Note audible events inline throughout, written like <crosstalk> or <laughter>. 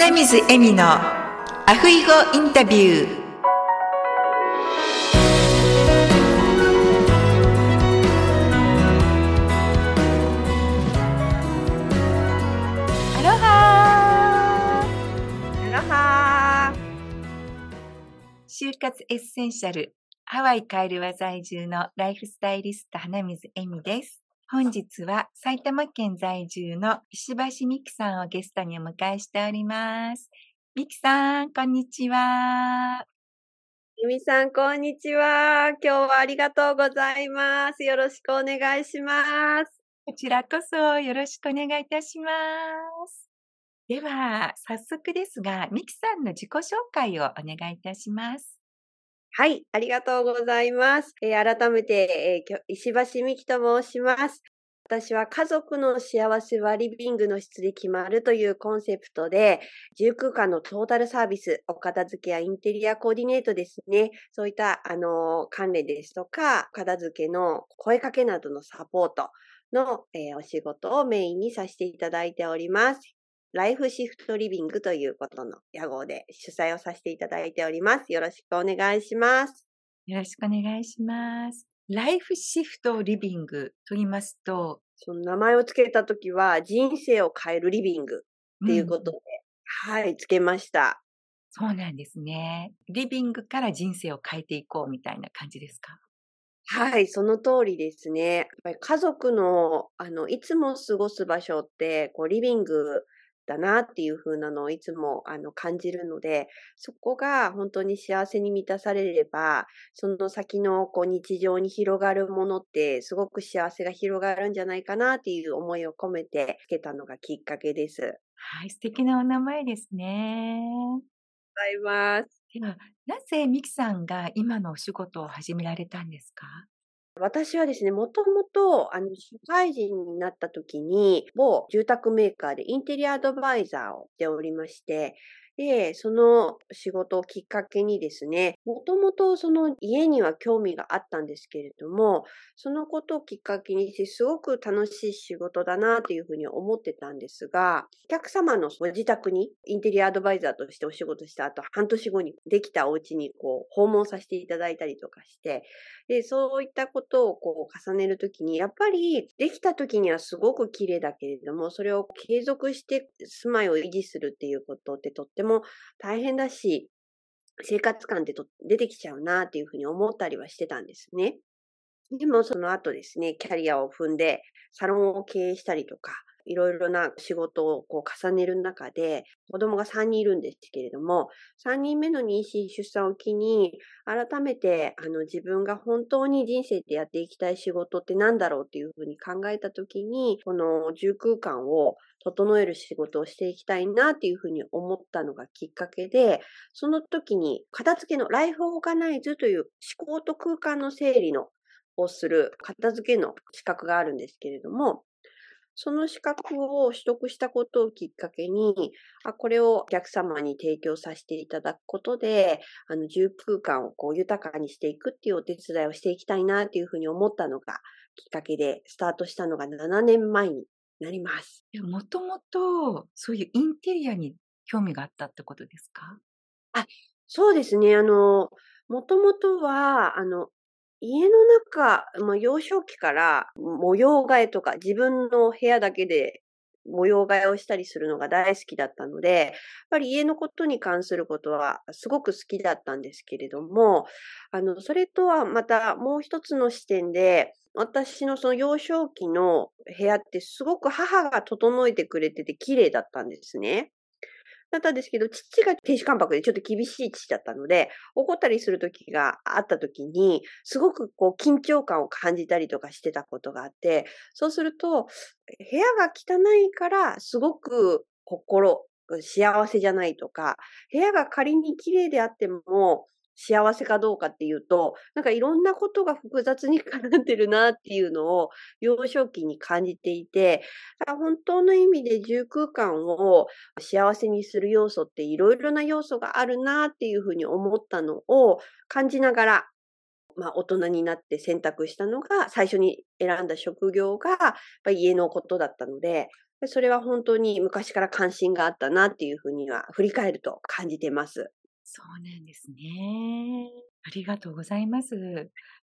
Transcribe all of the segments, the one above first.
花水恵美のアフイゴインタビュー。アロハアロハ就活エッセンシャルハワイカエルは在住のライフスタイリスト花水恵美です本日は埼玉県在住の石橋美希さんをゲストにお迎えしております。美希さん、こんにちは。ゆみさん、こんにちは。今日はありがとうございます。よろしくお願いします。こちらこそよろしくお願いいたします。では、早速ですが、美希さんの自己紹介をお願いいたします。はい、ありがとうございます。えー、改めて、えー、石橋美希と申します。私は家族の幸せはリビングの質で決まるというコンセプトで、住空間のトータルサービス、お片付けやインテリアコーディネートですね。そういった、あの、関連ですとか、片付けの声かけなどのサポートの、えー、お仕事をメインにさせていただいております。ライフシフトリビングということの屋号で主催をさせていただいております。よろしくお願いします。よろしくお願いします。ライフシフトリビングと言いますと、その名前を付けたときは人生を変えるリビングっていうことで、うん、はい、付けました。そうなんですね。リビングから人生を変えていこうみたいな感じですか？はい、その通りですね。やっぱり家族の、あの、いつも過ごす場所って、こう、リビングだなっていう風なのをいつもあの感じるので、そこが本当に幸せに満たされれば、その先のこう日常に広がるものってすごく幸せが広がるんじゃないかなっていう思いを込めてつけたのがきっかけです。はい、素敵なお名前ですね。ございます。では、なぜミキさんが今のお仕事を始められたんですか？私はですね、もともと、あの、社会人になった時に、某住宅メーカーでインテリアアドバイザーをしておりまして、で、その仕事をきっかけにですね、もともとその家には興味があったんですけれども、そのことをきっかけにしてすごく楽しい仕事だなというふうに思ってたんですが、お客様のご自宅にインテリアアドバイザーとしてお仕事した後、半年後にできたお家にこう訪問させていただいたりとかして、で、そういったことをこう重ねるときに、やっぱりできたときにはすごく綺麗だけれども、それを継続して住まいを維持するっていうことってとってもも大変だし、生活感ってと出てきちゃうなっていうふうに思ったりはしてたんですね。でもその後ですね、キャリアを踏んでサロンを経営したりとか、いろいろな仕事をこう重ねる中で、子供が3人いるんですけれども、3人目の妊娠出産を機に、改めてあの自分が本当に人生でやっていきたい仕事って何だろうっていうふうに考えたときに、この住空間を整える仕事をしていきたいなっていうふうに思ったのがきっかけで、その時に片付けのライフオーガナイズという思考と空間の整理のをする片付けの資格があるんですけれども、その資格を取得したことをきっかけに、あこれをお客様に提供させていただくことで、あの、住空間をこう豊かにしていくっていうお手伝いをしていきたいなっていうふうに思ったのがきっかけで、スタートしたのが7年前になります。もともと、そういうインテリアに興味があったってことですか？あ、そうですね。あの、もともとは、あの、家の中、まあ、幼少期から模様替えとか自分の部屋だけで模様替えをしたりするのが大好きだったので、やっぱり家のことに関することはすごく好きだったんですけれども、あの、それとはまたもう一つの視点で、私のその幼少期の部屋ってすごく母が整えてくれてて綺麗だったんですね。だったんですけど、父が亭主関白でちょっと厳しい父だったので、怒ったりする時があった時に、すごくこう緊張感を感じたりとかしてたことがあって、そうすると、部屋が汚いからすごく心、幸せじゃないとか、部屋が仮に綺麗であっても、幸せかどうかっていうと、なんかいろんなことが複雑に絡んでるなっていうのを幼少期に感じていて、本当の意味で住空間を幸せにする要素っていろいろな要素があるなっていうふうに思ったのを感じながら、まあ、大人になって選択したのが、最初に選んだ職業が、家のことだったので、それは本当に昔から関心があったなっていうふうには振り返ると感じてます。そうなんですね。ありがとうございます。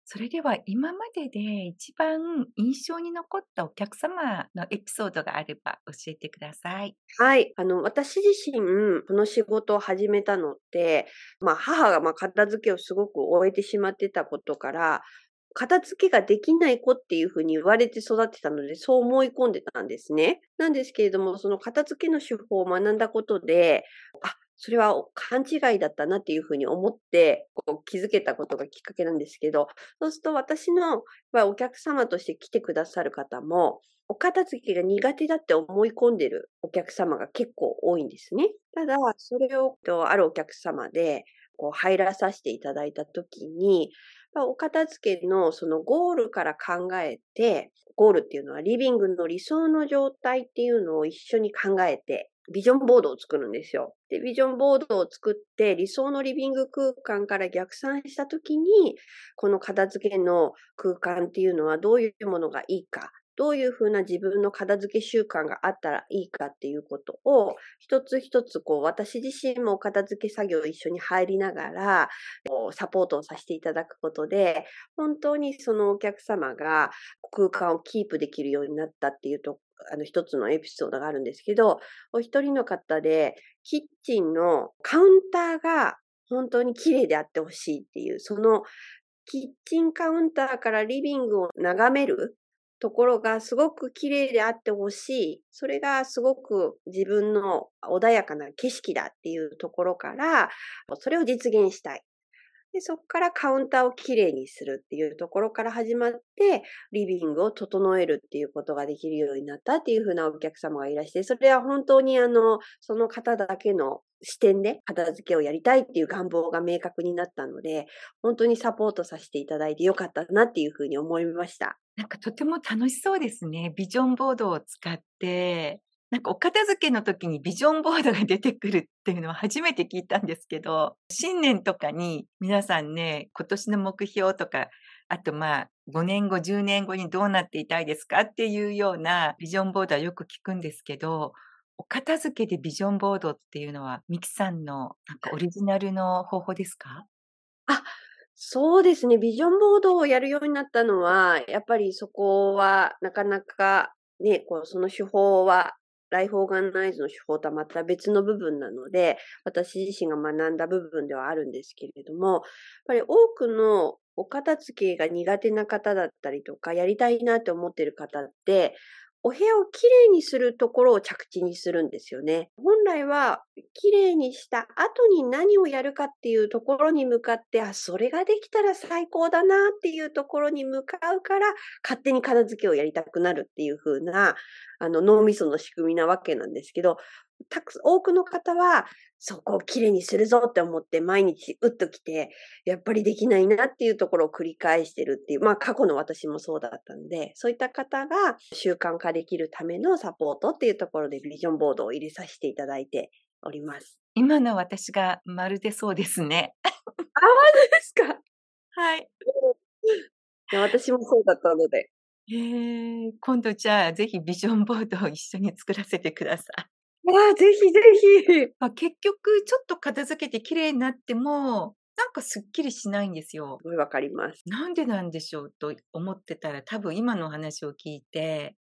それでは今までで一番印象に残ったお客様のエピソードがあれば教えてください。はい。あの、私自身、この仕事を始めたのって、まあ、母がまあ片付けをすごく終えてしまってたことから、片付けができない子っていうふうに言われて育ってたので、そう思い込んでたんですね。なんですけれども、その片付けの手法を学んだことで、あ、それは勘違いだったなっていうふうに思って、こう気づけたことがきっかけなんですけど、そうすると私のお客様として来てくださる方も、お片付けが苦手だって思い込んでるお客様が結構多いんですね。ただ、それをあるお客様でこう入らさせていただいたときに、お片付けのそのゴールから考えて、ゴールっていうのはリビングの理想の状態っていうのを一緒に考えてビジョンボードを作るんですよ。で、ビジョンボードを作って理想のリビング空間から逆算したときに、この片付けの空間っていうのはどういうものがいいか、どういうふうな自分の片付け習慣があったらいいかっていうことを、一つ一つこう、私自身も片付け作業一緒に入りながら、サポートをさせていただくことで、本当にそのお客様が空間をキープできるようになったっていうとあの、一つのエピソードがあるんですけど、お一人の方で、キッチンのカウンターが本当に綺麗であってほしいっていう、そのキッチンカウンターからリビングを眺めるところがすごく綺麗であってほしい。それがすごく自分の穏やかな景色だっていうところから、それを実現したい。で、そこからカウンターをきれいにするっていうところから始まって、リビングを整えるっていうことができるようになったっていうふうなお客様がいらして、それは本当にあの、その方だけの視点で片付けをやりたいっていう願望が明確になったので、本当にサポートさせていただいてよかったなっていうふうに思いました。なんかとても楽しそうですね。ビジョンボードを使って、なんかお片付けの時にビジョンボードが出てくるっていうのは初めて聞いたんですけど、新年とかに皆さんね、今年の目標とか、あとまあ5年後、10年後にどうなっていたいですかっていうようなビジョンボードはよく聞くんですけど、お片付けでビジョンボードっていうのは、ミキさんのなんかオリジナルの方法ですか？あ、そうですね。ビジョンボードをやるようになったのは、やっぱりそこはなかなかね、こうその手法はライフオーガナイズの手法とはまた別の部分なので、私自身が学んだ部分ではあるんですけれども、やっぱり多くのお片付けが苦手な方だったりとか、やりたいなって思ってる方って、お部屋をきれいにするところを着地にするんですよね。本来は、きれいにした後に何をやるかっていうところに向かって、あ、それができたら最高だなっていうところに向かうから、勝手に片付けをやりたくなるっていう風な、あの、脳みその仕組みなわけなんですけど、たく多くの方は、そこをきれいにするぞって思って毎日うっと来て、やっぱりできないなっていうところを繰り返してるっていう、まあ過去の私もそうだったんで、そういった方が習慣化できるためのサポートっていうところでビジョンボードを入れさせていただいております。今の私がまるでそうですね。あ、まるですか？はい。私もそうだったので。えー、今度じゃあぜひビジョンボードを一緒に作らせてください。ああ、ぜひぜひ。ま <laughs> あ、結局、ちょっと片付けて綺麗になっても、なんかすっきりしないんですよ。すごいわかります。なんでなんでしょうと思ってたら、多分今のお話を聞いて、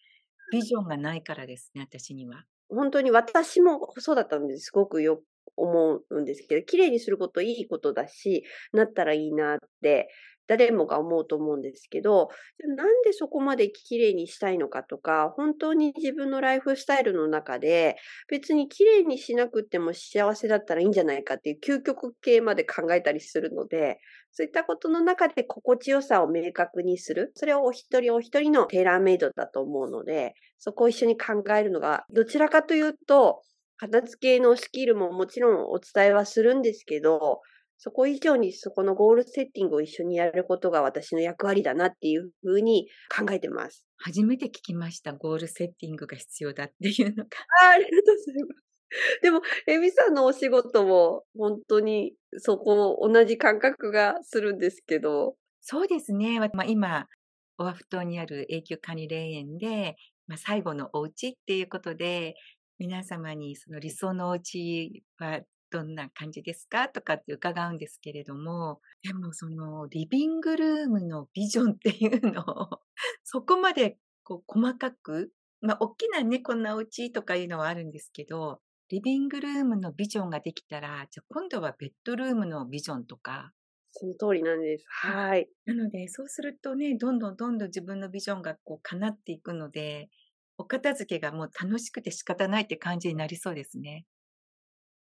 ビジョンがないからですね、私には。本当に私もそうだったんですごくよ思うんですけど、綺麗にすることいいことだし、なったらいいなって誰もが思うと思うんですけど、なんでそこまで綺麗にしたいのかとか、本当に自分のライフスタイルの中で、別に綺麗にしなくても幸せだったらいいんじゃないかっていう究極系まで考えたりするので、そういったことの中で心地よさを明確にする。それはお一人お一人のテーラーメイドだと思うので、そこを一緒に考えるのが、どちらかというと、片付けのスキルももちろんお伝えはするんですけど、そこ以上にそこのゴールセッティングを一緒にやることが私の役割だなっていうふうに考えてます。初めて聞きました。ゴールセッティングが必要だっていうのが。あありがとうございます。でも、エミさんのお仕事も本当にそこ同じ感覚がするんですけど。そうですね。まあ、今、オアフ島にある永久管理霊園でまあ、最後のお家っていうことで、皆様にその理想のお家はどんな感じですか？とかって伺うんですけれども、でもそのリビングルームのビジョンっていうのを <laughs> そこまでこう細かく、まあ大きなね、こんなお家とかいうのはあるんですけど、リビングルームのビジョンができたら、じゃあ今度はベッドルームのビジョンとか。その通りなんです。はい。なので、そうするとね、どんどんどんどん自分のビジョンがこう叶っていくので、お片付けがもう楽しくて仕方ないって感じになりそうですね。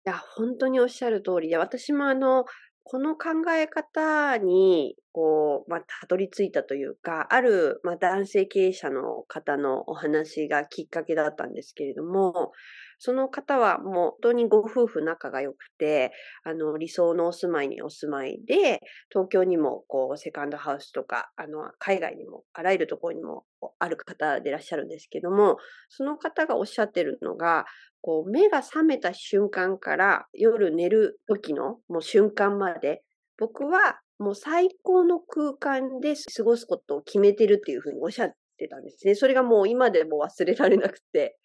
や、本当におっしゃる通りで、私もあの、この考え方に、こう、まあ、たどり着いたというか、ある、まあ、男性経営者の方のお話がきっかけだったんですけれども、その方はもう本当にご夫婦仲が良くて、あの、理想のお住まいにお住まいで、東京にもこう、セカンドハウスとか、あの、海外にも、あらゆるところにもある方でいらっしゃるんですけども、その方がおっしゃってるのが、こう、目が覚めた瞬間から夜寝る時のもう瞬間まで、僕はもう最高の空間で過ごすことを決めてるっていうふうにおっしゃってたんですね。それがもう今でも忘れられなくて、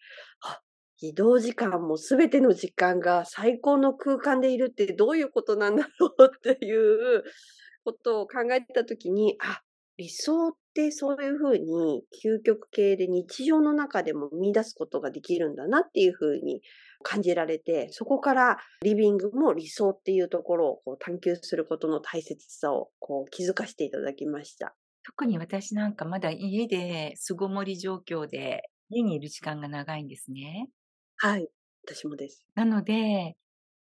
あ、移動時間もすべての時間が最高の空間でいるってどういうことなんだろうっていうことを考えたときに、あ、理想ってそういうふうに究極系で日常の中でも見出すことができるんだなっていうふうに感じられて、そこからリビングも理想っていうところをこう探求することの大切さをこう気づかせていただきました。特に私なんかまだ家で巣ごもり状況で家にいる時間が長いんですね。はい。私もです。なので、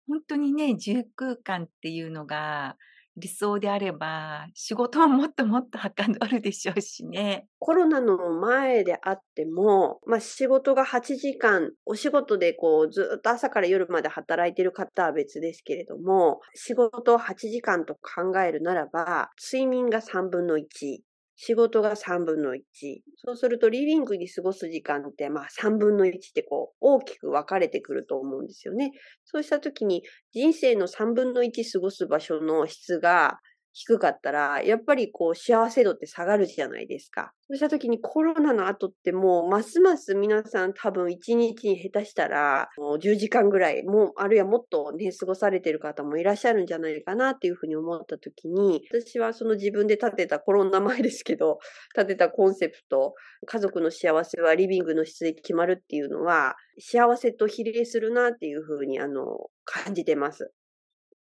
本当にね、自由空間っていうのが理想であれば、仕事はもっともっとはかどるでしょうしね。<laughs> コロナの前であっても、まあ仕事が8時間、お仕事でこうずっと朝から夜まで働いてる方は別ですけれども、仕事を8時間と考えるならば、睡眠が3分の1、仕事が3分の1。そうするとリビングに過ごす時間って、まあ3分の1ってこう大きく分かれてくると思うんですよね。そうした時に人生の3分の1過ごす場所の質が低かったら、やっぱりこう幸せ度って下がるじゃないですか。そうした時にコロナの後ってもうますます皆さん多分1日に下手したら10時間ぐらい、もうあるいはもっとね、過ごされてる方もいらっしゃるんじゃないかなっていうふうに思った時に、私はその自分で立てたコロナ前ですけど、立てたコンセプト、家族の幸せはリビングの質で決まるっていうのは、幸せと比例するなっていうふうにあの、感じてます。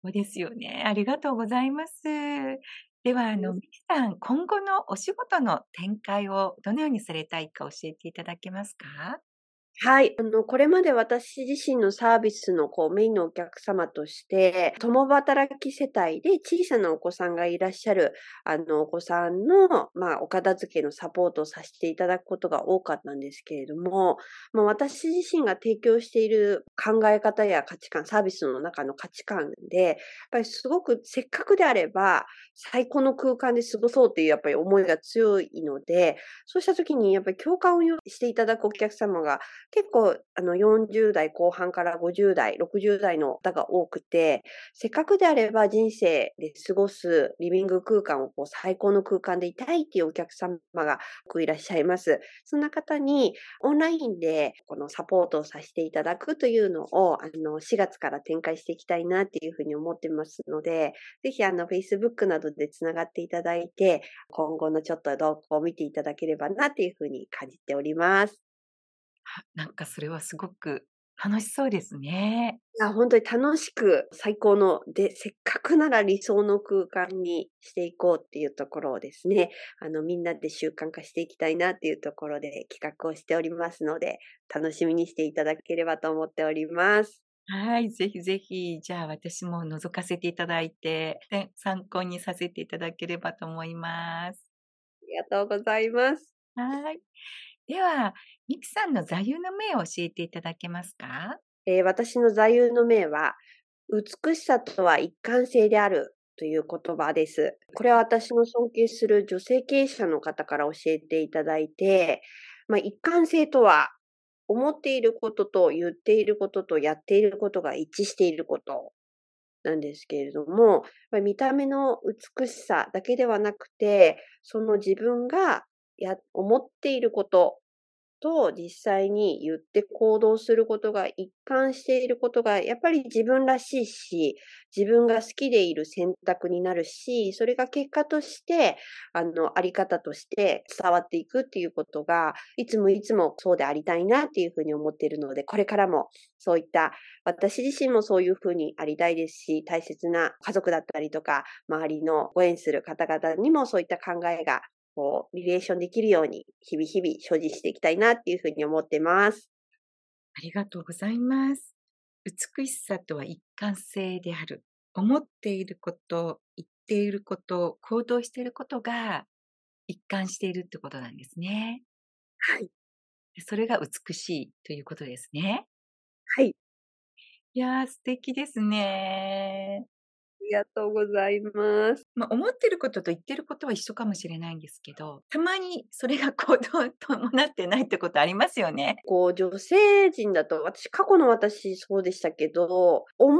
そうですよね。ありがとうございます。では、あの、ミキさん、今後のお仕事の展開をどのようにされたいか教えていただけますか？はい。あの、これまで私自身のサービスのこうメインのお客様として、共働き世帯で小さなお子さんがいらっしゃる、あの、お子さんの、まあ、お片付けのサポートをさせていただくことが多かったんですけれども、まあ、私自身が提供している考え方や価値観、サービスの中の価値観で、やっぱりすごくせっかくであれば、最高の空間で過ごそうっていうやっぱり思いが強いので、そうした時にやっぱり共感をしていただくお客様が結構、あの、40代後半から50代、60代の方が多くて、せっかくであれば人生で過ごすリビング空間をこう最高の空間でいたいっていうお客様が多くいらっしゃいます。そんな方にオンラインでこのサポートをさせていただくというのを、あの、4月から展開していきたいなっていうふうに思ってますので、ぜひあの、Facebook などでつながっていただいて、今後のちょっと動向を見ていただければなっていうふうに感じております。なんかそれはすごく楽しそうですね。いや、本当に楽しく最高の、で、せっかくなら理想の空間にしていこうっていうところをですね、あの、みんなで習慣化していきたいなっていうところで企画をしておりますので、楽しみにしていただければと思っております。はい、ぜひぜひ、じゃあ私も覗かせていただいて、で参考にさせていただければと思います。ありがとうございます。はい。では、ミキさんの座右の銘を教えていただけますか？えー、私の座右の銘は、美しさとは一貫性であるという言葉です。これは私の尊敬する女性経営者の方から教えていただいて、まあ、一貫性とは、思っていることと言っていることとやっていることが一致していることなんですけれども、見た目の美しさだけではなくて、その自分がや、思っていることと実際に言って行動することが一貫していることが、やっぱり自分らしいし、自分が好きでいる選択になるし、それが結果として、あの、あり方として伝わっていくっていうことが、いつもいつもそうでありたいなっていうふうに思っているので、これからもそういった私自身もそういうふうにありたいですし、大切な家族だったりとか、周りのご縁する方々にもそういった考えがこう、リレーションできるように、日々日々所持していきたいなっていうふうに思ってます。ありがとうございます。美しさとは一貫性である。思っていること、言っていること、行動していることが一貫しているってことなんですね。はい。それが美しいということですね。はい。いやー、素敵ですね。りがとうございます。まあ、思ってることと言ってることは一緒かもしれないんですけど、たまにそれが行動伴ってないってことありますよね。こう、女性陣だと、私、過去の私そうでしたけど、思っ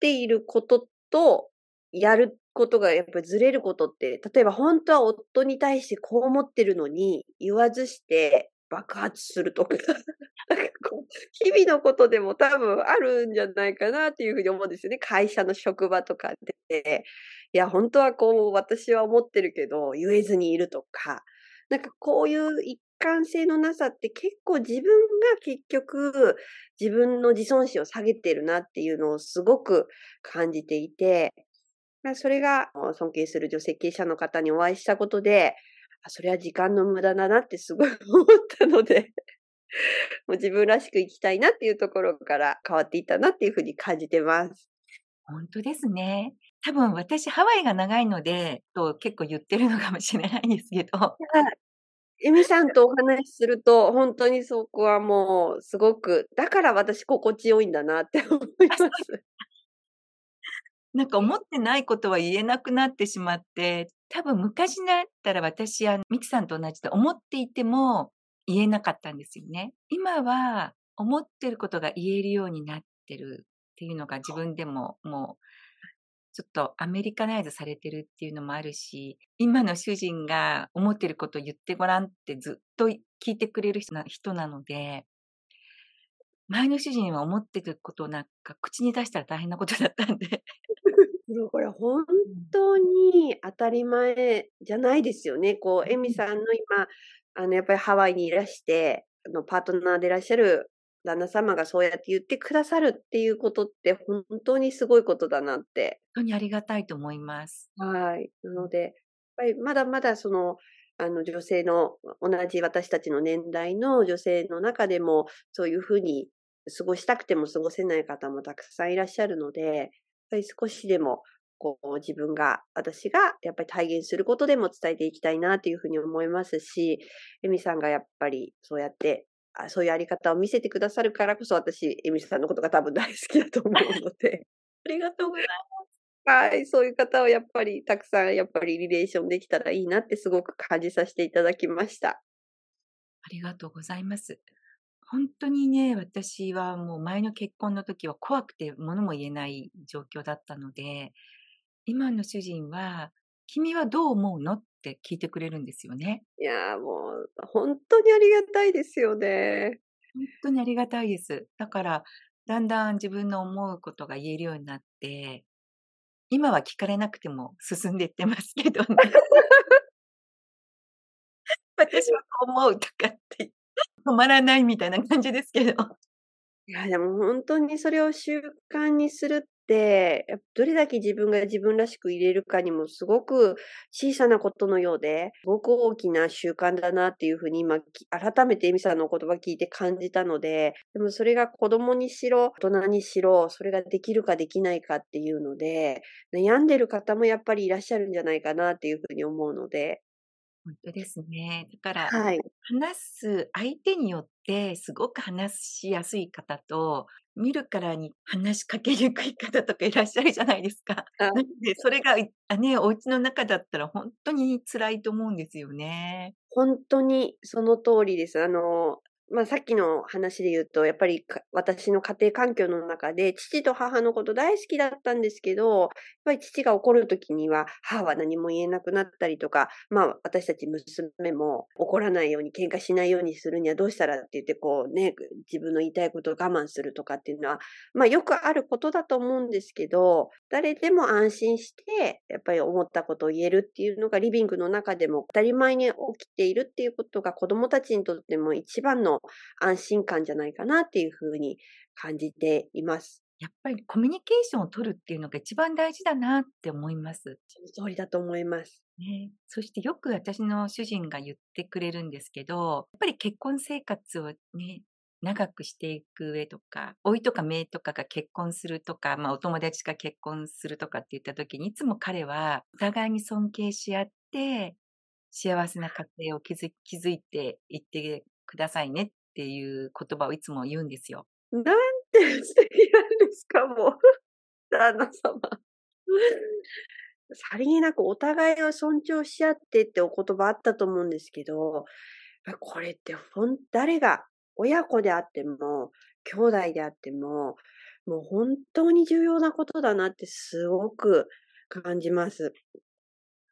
ていることとやることがやっぱりずれることって、例えば本当は夫に対してこう思ってるのに言わずして爆発するとか、<laughs> なんかこう、日々のことでも多分あるんじゃないかなっていうふうに思うんですよね。会社の職場とかで。いや、本当はこう、私は思ってるけど、言えずにいるとか、なんかこういう一貫性のなさって結構自分が結局自分の自尊心を下げてるなっていうのをすごく感じていて、それが尊敬する女性経営者の方にお会いしたことで、あ、それは時間の無駄だなってすごい <laughs> 思ったのでもう自分らしく生きたいなっていうところから変わっていったなっていうふうに感じてます。本当ですね。多分私ハワイが長いので、と結構言ってるのかもしれないんですけど。エミさんとお話しすると、本当にそこはもうすごく、だから私心地よいんだなって思います。なんか思ってないことは言えなくなってしまって、多分昔だったら私はミキさんと同じで思っていても言えなかったんですよね。今は思ってることが言えるようになってるっていうのが自分でももうちょっとアメリカナイズされてるっていうのもあるし、今の主人が思ってることを言ってごらんってずっと聞いてくれる人なので、前の主人は思ってることなんか口に出したら大変なことだったんでこれ本当に当たり前じゃないですよね。こう、エミさんの今、あの、やっぱりハワイにいらして、あの、パートナーでいらっしゃる旦那様がそうやって言ってくださるっていうことって本当にすごいことだなって。本当にありがたいと思います。はい。なので、やっぱりまだまだその、あの女性の、同じ私たちの年代の女性の中でも、そういうふうに過ごしたくても過ごせない方もたくさんいらっしゃるので、ぱり少しでも、こう、自分が、私がやっぱり体現することでも伝えていきたいなというふうに思いますし、エミさんがやっぱりそうやって、あそういうあり方を見せてくださるからこそ私、エミさんのことが多分大好きだと思うので。<laughs> ありがとうございます。<laughs> はい、そういう方をやっぱりたくさんやっぱりリレーションできたらいいなってすごく感じさせていただきました。ありがとうございます。本当にね、私はもう前の結婚の時は怖くて物も言えない状況だったので、今の主人は、君はどう思うの？って聞いてくれるんですよね。いや、もう、本当にありがたいですよね。本当にありがたいです。だから、だんだん自分の思うことが言えるようになって、今は聞かれなくても進んでいってますけどね。<laughs> 私はこう思うとかって止まらないみたいな感じですけど。<laughs> いや、でも本当にそれを習慣にするって、どれだけ自分が自分らしく入れるかにもすごく小さなことのようで、すごく大きな習慣だなっていうふうに今、改めてエミさんの言葉聞いて感じたので、でもそれが子供にしろ、大人にしろ、それができるかできないかっていうので、悩んでる方もやっぱりいらっしゃるんじゃないかなっていうふうに思うので、本当ですね。だから、はい。話す相手によってすごく話しやすい方と、見るからに話しかけにくい方とかいらっしゃるじゃないですか。なので、それが、あね、お家の中だったら本当に辛いと思うんですよね。本当にその通りです。あの、まあさっきの話で言うと、やっぱり私の家庭環境の中で、父と母のこと大好きだったんですけど、やっぱり父が怒るときには、母は何も言えなくなったりとか、まあ私たち娘も怒らないように、喧嘩しないようにするにはどうしたらって言って、こうね、自分の言いたいことを我慢するとかっていうのは、まあよくあることだと思うんですけど、誰でも安心して、やっぱり思ったことを言えるっていうのがリビングの中でも当たり前に起きているっていうことが子供たちにとっても一番の安心感じゃないかなっていうふうに感じています。やっぱりコミュニケーションを取るっていうのが一番大事だなって思います。その通りだと思います。ね、そしてよく私の主人が言ってくれるんですけど、やっぱり結婚生活をね、長くしていく上とか、老いとか姪とかが結婚するとか、まあお友達が結婚するとかって言った時に、いつも彼はお互いに尊敬し合って、幸せな家庭を築いていってくださいねっていう言葉をいつも言うんですよ。なんて素敵なんですか、もう。<laughs> 旦那様。さりげなくお互いを尊重し合ってってお言葉あったと思うんですけど、これってほん、誰が、親子であっても、兄弟であっても、もう本当に重要なことだなってすごく感じます。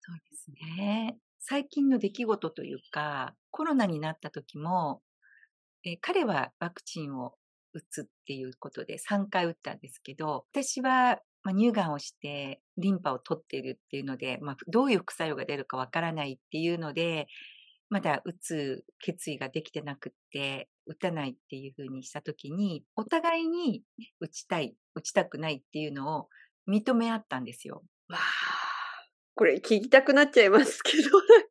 そうですね。最近の出来事というか、コロナになった時も、え彼はワクチンを打つっていうことで3回打ったんですけど、私は、まあ、乳がんをしてリンパを取っているっていうので、まあ、どういう副作用が出るかわからないっていうので、まだ打つ決意ができてなくって、打たないっていうふうにしたときに、お互いに打ちたい、打ちたくないっていうのを認め合ったんですよ。わ。これ聞きたくなっちゃいますけど、<laughs> なんか、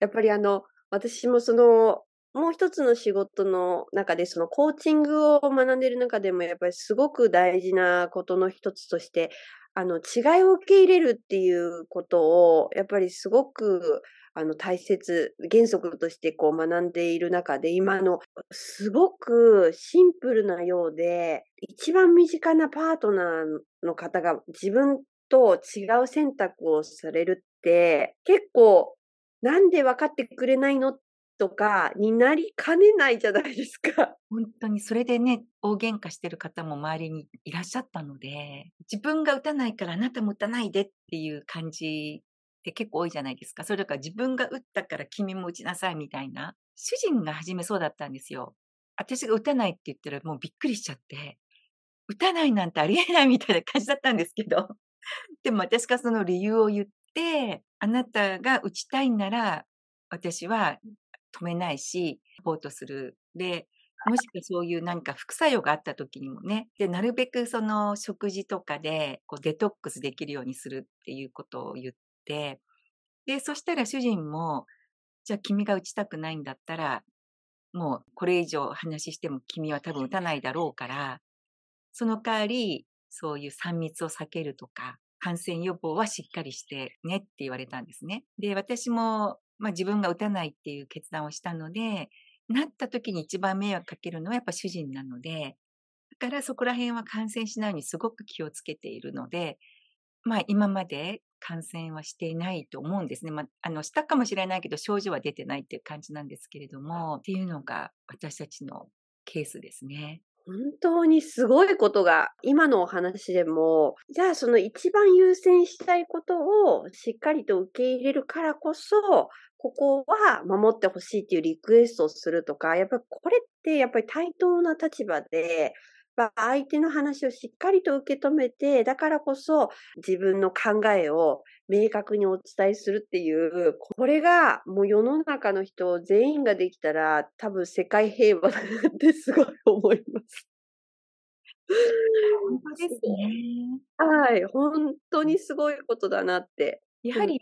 やっぱりあの、私もその、もう一つの仕事の中で、そのコーチングを学んでいる中でも、やっぱりすごく大事なことの一つとして、あの、違いを受け入れるっていうことを、やっぱりすごく、あの、大切、原則としてこう学んでいる中で、今の、すごくシンプルなようで、一番身近なパートナーの方が自分と違う選択をされるって、結構、なんで分かってくれないのとかになりかねないじゃないですか。本当にそれでね、大喧嘩してる方も周りにいらっしゃったので、自分が打たないからあなたも打たないでっていう感じって結構多いじゃないですか。それだから自分が打ったから君も打ちなさいみたいな。主人が初めそうだったんですよ。私が打たないって言ったらもうびっくりしちゃって、打たないなんてありえないみたいな感じだったんですけど、<laughs> でも私がその理由を言って、あなたが打ちたいなら、私は止めないし、サポートする。で、もしくはそういうなんか副作用があった時にもね、で、なるべくその食事とかでこうデトックスできるようにするっていうことを言って、で、そしたら主人も、じゃあ君が打ちたくないんだったら、もうこれ以上話しても君は多分打たないだろうから、その代わり、そういう3密を避けるとか、感染予防はしっかりしてねって言われたんですね。で、私も、まあ自分が打たないっていう決断をしたので、なった時に一番迷惑かけるのはやっぱ主人なので、だからそこら辺は感染しないようにすごく気をつけているので、まあ今まで感染はしていないと思うんですね。まあ、あの、したかもしれないけど症状は出てないっていう感じなんですけれども、っていうのが私たちのケースですね。本当にすごいことが、今のお話でも、じゃあその一番優先したいことをしっかりと受け入れるからこそ、ここは守ってほしいっていうリクエストをするとか、やっぱりこれってやっぱり対等な立場で、相手の話をしっかりと受け止めて、だからこそ自分の考えを明確にお伝えするっていう、これがもう世の中の人全員ができたら多分世界平和だなってすごい思います。本当ですね。はい、本当にすごいことだなって。やはり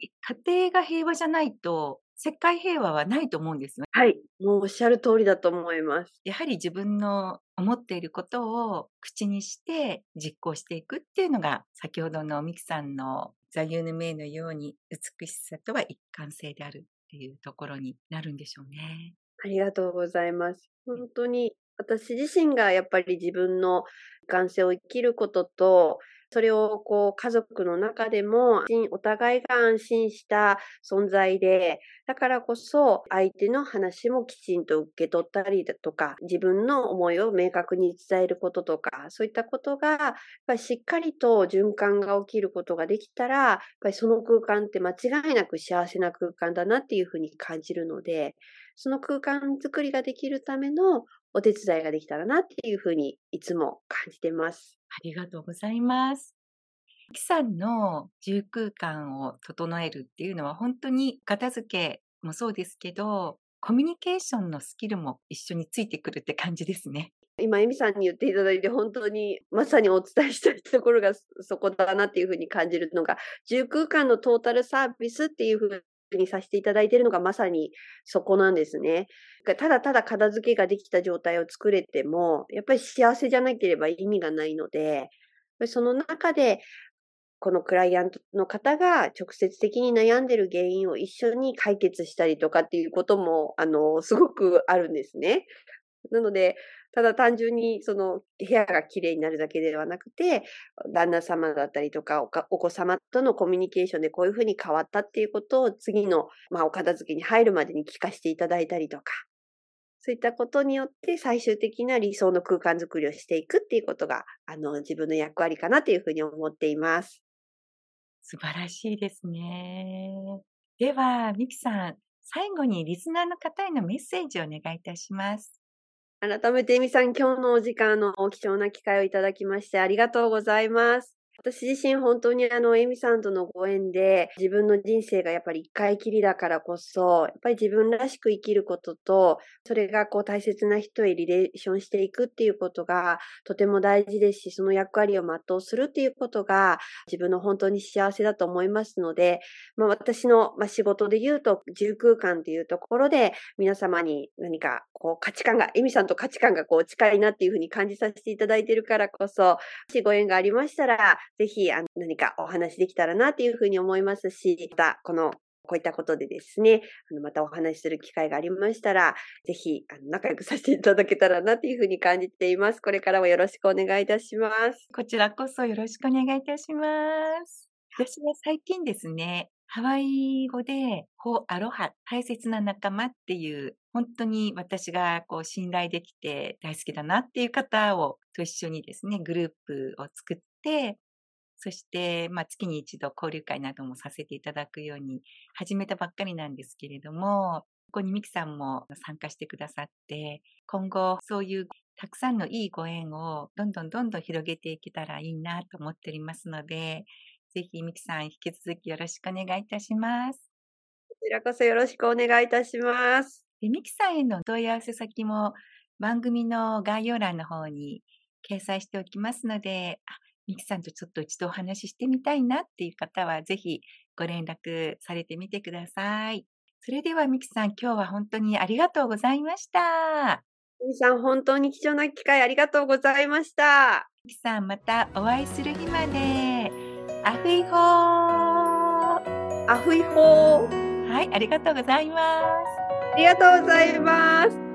家庭が平和じゃないと世界平和はないと思うんですよ。はい。もうおっしゃる通りだと思います。やはり自分の思っていることを口にして実行していくっていうのが、先ほどのミキさんの座右の銘のように美しさとは一貫性であるっていうところになるんでしょうね。ありがとうございます。本当に私自身がやっぱり自分の一貫性を生きることと、それをこう家族の中でもお互いが安心した存在で、だからこそ相手の話もきちんと受け取ったりだとか、自分の思いを明確に伝えることとか、そういったことが、しっかりと循環が起きることができたら、やっぱりその空間って間違いなく幸せな空間だなっていうふうに感じるので、その空間づくりができるためのお手伝いができたらなっていうふうにいつも感じてます。ありがとうございます。キさんの住空間を整えるっていうのは本当に片付けもそうですけど、コミュニケーションのスキルも一緒についてくるって感じですね。今、エミさんに言っていただいて、本当にまさにお伝えしたいところがそこだなっていうふうに感じるのが、住空間のトータルサービスっていうふうにさせていただいているのがまさにそこなんですね。ただただ片付けができた状態を作れても、やっぱり幸せじゃなければ意味がないので、その中で、このクライアントの方が直接的に悩んでる原因を一緒に解決したりとかっていうことも、あの、すごくあるんですね。なので、ただ単純にその部屋が綺麗になるだけではなくて、旦那様だったりとかお子様とのコミュニケーションでこういうふうに変わったっていうことを次の、まあ、お片付けに入るまでに聞かせていただいたりとか、そういったことによって最終的な理想の空間づくりをしていくっていうことが、あの、自分の役割かなというふうに思っています。素晴らしいですね。では、ミキさん、最後にリスナーの方へのメッセージをお願いいたします。改めて、エミさん、今日のお時間の貴重な機会をいただきましてありがとうございます。私自身本当にあの、エミさんとのご縁で、自分の人生がやっぱり一回きりだからこそ、やっぱり自分らしく生きることと、それがこう大切な人へリレーションしていくっていうことがとても大事ですし、その役割を全うするっていうことが自分の本当に幸せだと思いますので、まあ私の、まあ、仕事で言うと、住空間っていうところで皆様に何かこう価値観が、エミさんと価値観がこう近いなっていうふうに感じさせていただいているからこそ、もしご縁がありましたら、ぜひ、あの、何かお話できたらなっていうふうに思いますし、また、この、こういったことでですね、あの、またお話しする機会がありましたら、ぜひ、あの、仲良くさせていただけたらなっていうふうに感じています。これからもよろしくお願いいたします。こちらこそよろしくお願いいたします。私は最近ですね、ハワイ語で、ホアロハ、大切な仲間っていう、本当に私がこう信頼できて大好きだなっていう方をと一緒にですね、グループを作って、そして、まあ、月に一度交流会などもさせていただくように始めたばっかりなんですけれども、ここにミキさんも参加してくださって、今後そういうたくさんのいいご縁をどんどんどんどん広げていけたらいいなと思っておりますので、ぜひ、ミキさん、引き続きよろしくお願いいたします。こちらこそよろしくお願いいたします。でミキさんへの問い合わせ先も番組の概要欄の方に掲載しておきますので、あミキさんとちょっと一度お話ししてみたいなっていう方は、ぜひご連絡されてみてください。それではミキさん、今日は本当にありがとうございました。ミキさん、本当に貴重な機会ありがとうございました。ミキさん、またお会いする日まで。アフイホーアフイホーはい、ありがとうございます。ありがとうございます。